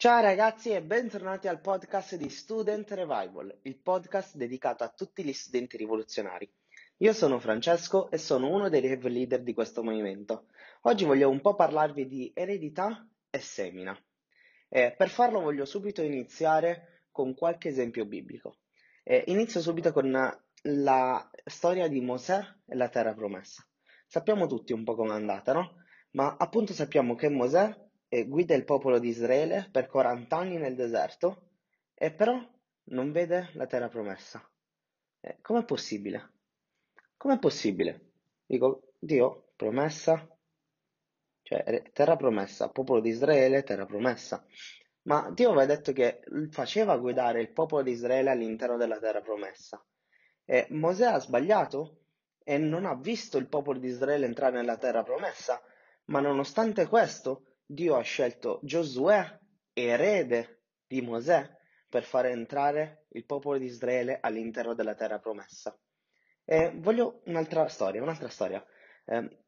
Ciao ragazzi e bentornati al podcast di Student Revival, il podcast dedicato a tutti gli studenti rivoluzionari. Io sono Francesco e sono uno dei rev leader di questo movimento. Oggi voglio un po' parlarvi di eredità e semina. E per farlo voglio subito iniziare con qualche esempio biblico. E inizio subito con la storia di Mosè e la terra promessa. Sappiamo tutti un po' com'è andata, no? Ma appunto sappiamo che Mosè guida il popolo di Israele per 40 anni nel deserto e però non vede la terra promessa. Eh, com'è possibile? Com'è possibile? Dico, Dio, promessa, cioè terra promessa, popolo di Israele, terra promessa. Ma Dio aveva detto che faceva guidare il popolo di Israele all'interno della terra promessa. E Mosè ha sbagliato e non ha visto il popolo di Israele entrare nella terra promessa, ma nonostante questo Dio ha scelto Giosuè, erede di Mosè, per fare entrare il popolo di Israele all'interno della terra promessa. E voglio un'altra storia, un'altra storia. Eh,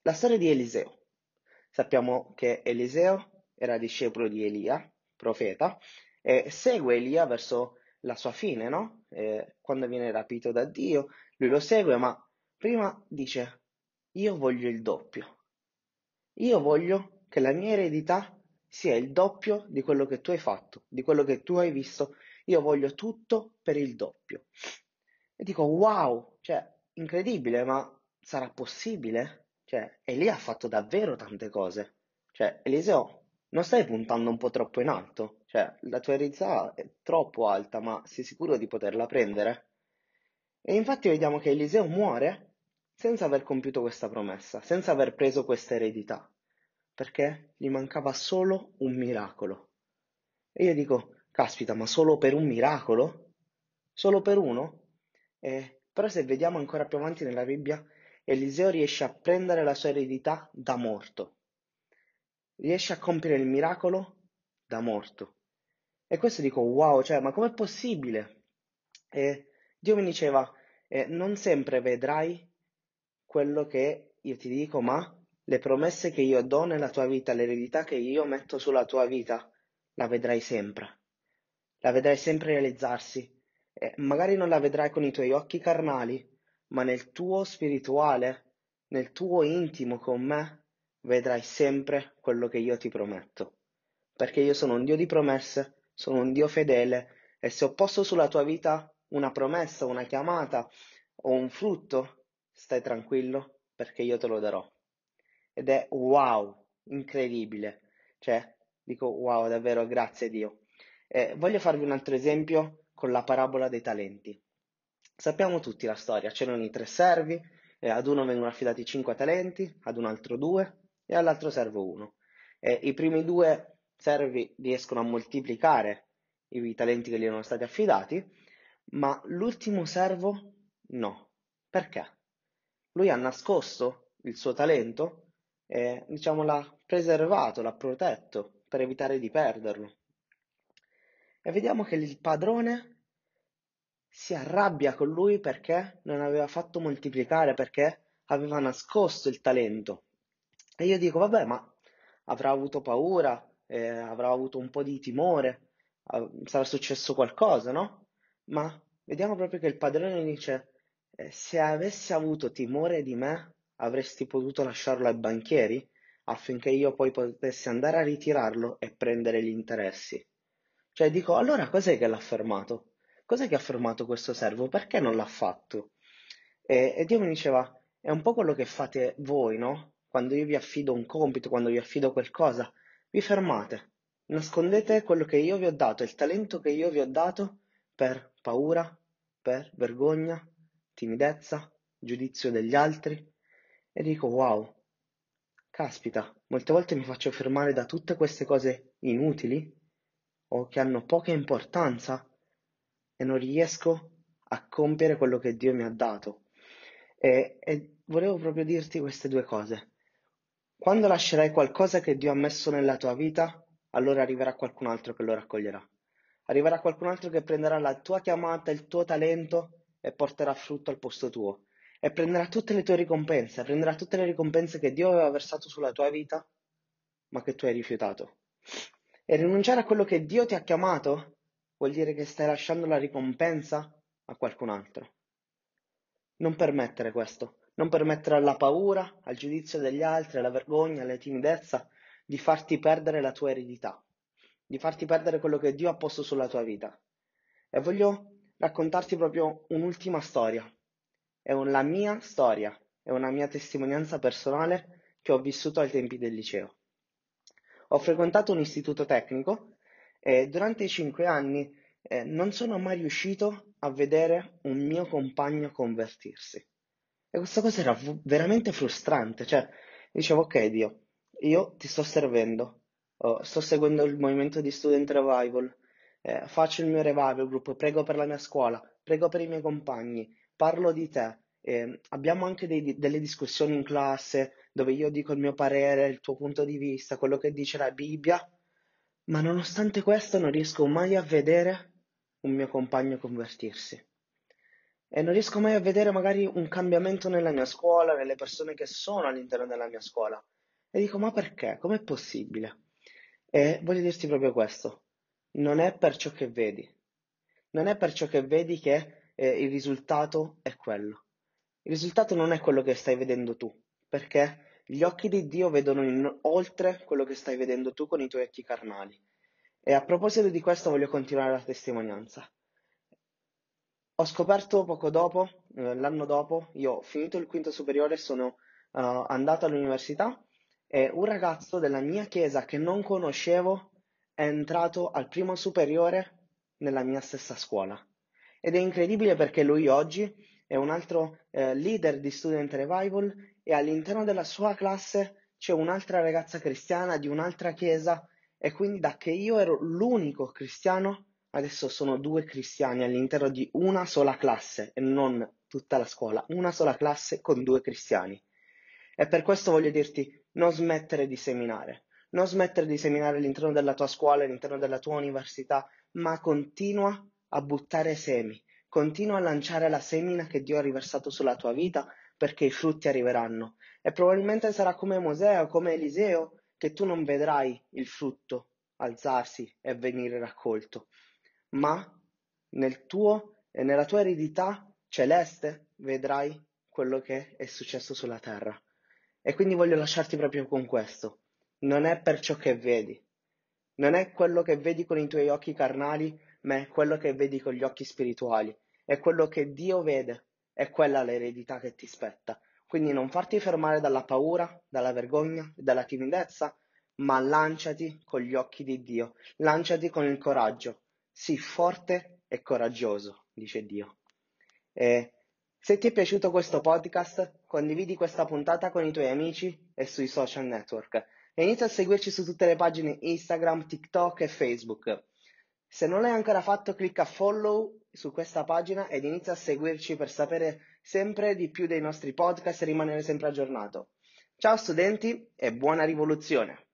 la storia di Eliseo. Sappiamo che Eliseo era discepolo di Elia, profeta, e segue Elia verso la sua fine, no? Eh, quando viene rapito da Dio, lui lo segue, ma prima dice, io voglio il doppio. Io voglio che la mia eredità sia il doppio di quello che tu hai fatto, di quello che tu hai visto. Io voglio tutto per il doppio. E dico, wow, cioè, incredibile, ma sarà possibile? Cioè, Elia ha fatto davvero tante cose. Cioè, Eliseo, non stai puntando un po' troppo in alto? Cioè, la tua eredità è troppo alta, ma sei sicuro di poterla prendere? E infatti vediamo che Eliseo muore senza aver compiuto questa promessa, senza aver preso questa eredità perché gli mancava solo un miracolo. E io dico, caspita, ma solo per un miracolo? Solo per uno? Eh, però se vediamo ancora più avanti nella Bibbia, Eliseo riesce a prendere la sua eredità da morto. Riesce a compiere il miracolo da morto. E questo dico, wow, cioè, ma com'è possibile? E Dio mi diceva, eh, non sempre vedrai quello che io ti dico, ma le promesse che io do nella tua vita, l'eredità che io metto sulla tua vita, la vedrai sempre. La vedrai sempre realizzarsi. E magari non la vedrai con i tuoi occhi carnali, ma nel tuo spirituale, nel tuo intimo con me, vedrai sempre quello che io ti prometto. Perché io sono un Dio di promesse, sono un Dio fedele e se ho posto sulla tua vita una promessa, una chiamata o un frutto, stai tranquillo perché io te lo darò ed è wow, incredibile. Cioè, dico wow, davvero, grazie a Dio. Eh, voglio farvi un altro esempio con la parabola dei talenti. Sappiamo tutti la storia, c'erano i tre servi, eh, ad uno vengono affidati cinque talenti, ad un altro due e all'altro servo uno. Eh, I primi due servi riescono a moltiplicare i talenti che gli erano stati affidati, ma l'ultimo servo no. Perché? Lui ha nascosto il suo talento e diciamo l'ha preservato, l'ha protetto per evitare di perderlo. E vediamo che il padrone si arrabbia con lui perché non aveva fatto moltiplicare, perché aveva nascosto il talento. E io dico, vabbè, ma avrà avuto paura, eh, avrà avuto un po' di timore, sarà successo qualcosa, no? Ma vediamo proprio che il padrone dice, eh, se avessi avuto timore di me, avresti potuto lasciarlo ai banchieri affinché io poi potessi andare a ritirarlo e prendere gli interessi. Cioè dico, allora cos'è che l'ha fermato? Cos'è che ha fermato questo servo? Perché non l'ha fatto? E, e Dio mi diceva, è un po' quello che fate voi, no? Quando io vi affido un compito, quando vi affido qualcosa, vi fermate, nascondete quello che io vi ho dato, il talento che io vi ho dato per paura, per vergogna, timidezza, giudizio degli altri, e dico wow, caspita, molte volte mi faccio fermare da tutte queste cose inutili o che hanno poca importanza e non riesco a compiere quello che Dio mi ha dato. E, e volevo proprio dirti queste due cose. Quando lascerai qualcosa che Dio ha messo nella tua vita, allora arriverà qualcun altro che lo raccoglierà. Arriverà qualcun altro che prenderà la tua chiamata, il tuo talento e porterà frutto al posto tuo e prenderà tutte le tue ricompense, prenderà tutte le ricompense che Dio aveva versato sulla tua vita, ma che tu hai rifiutato. E rinunciare a quello che Dio ti ha chiamato vuol dire che stai lasciando la ricompensa a qualcun altro. Non permettere questo, non permettere alla paura, al giudizio degli altri, alla vergogna, alla timidezza di farti perdere la tua eredità, di farti perdere quello che Dio ha posto sulla tua vita. E voglio raccontarti proprio un'ultima storia. È la mia storia, è una mia testimonianza personale che ho vissuto ai tempi del liceo. Ho frequentato un istituto tecnico e durante i cinque anni eh, non sono mai riuscito a vedere un mio compagno convertirsi. E questa cosa era v- veramente frustrante, cioè dicevo ok Dio, io ti sto servendo, oh, sto seguendo il movimento di Student Revival, eh, faccio il mio revival group, prego per la mia scuola, prego per i miei compagni, parlo di te, eh, abbiamo anche dei, delle discussioni in classe dove io dico il mio parere, il tuo punto di vista, quello che dice la Bibbia, ma nonostante questo non riesco mai a vedere un mio compagno convertirsi. E non riesco mai a vedere magari un cambiamento nella mia scuola, nelle persone che sono all'interno della mia scuola. E dico, ma perché? Com'è possibile? E voglio dirti proprio questo. Non è per ciò che vedi. Non è per ciò che vedi che eh, il risultato è quello. Il risultato non è quello che stai vedendo tu, perché gli occhi di Dio vedono in, oltre quello che stai vedendo tu con i tuoi occhi carnali. E a proposito di questo voglio continuare la testimonianza. Ho scoperto poco dopo, eh, l'anno dopo, io ho finito il quinto superiore sono uh, andato all'università e un ragazzo della mia chiesa che non conoscevo è entrato al primo superiore nella mia stessa scuola. Ed è incredibile perché lui oggi è un altro eh, leader di Student Revival e all'interno della sua classe c'è un'altra ragazza cristiana di un'altra chiesa e quindi da che io ero l'unico cristiano, adesso sono due cristiani all'interno di una sola classe e non tutta la scuola, una sola classe con due cristiani. E per questo voglio dirti, non smettere di seminare, non smettere di seminare all'interno della tua scuola, all'interno della tua università, ma continua a buttare semi, continua a lanciare la semina che Dio ha riversato sulla tua vita perché i frutti arriveranno. E probabilmente sarà come Mosè o come Eliseo che tu non vedrai il frutto alzarsi e venire raccolto, ma nel tuo e nella tua eredità celeste vedrai quello che è successo sulla terra. E quindi voglio lasciarti proprio con questo. Non è per ciò che vedi, non è quello che vedi con i tuoi occhi carnali, ma è quello che vedi con gli occhi spirituali. È quello che Dio vede, è quella l'eredità che ti spetta. Quindi non farti fermare dalla paura, dalla vergogna, dalla timidezza, ma lanciati con gli occhi di Dio, lanciati con il coraggio. Sii forte e coraggioso, dice Dio. E se ti è piaciuto questo podcast, condividi questa puntata con i tuoi amici e sui social network e inizia a seguirci su tutte le pagine Instagram, TikTok e Facebook. Se non l'hai ancora fatto, clicca follow su questa pagina ed inizia a seguirci per sapere sempre di più dei nostri podcast e rimanere sempre aggiornato. Ciao studenti e buona rivoluzione!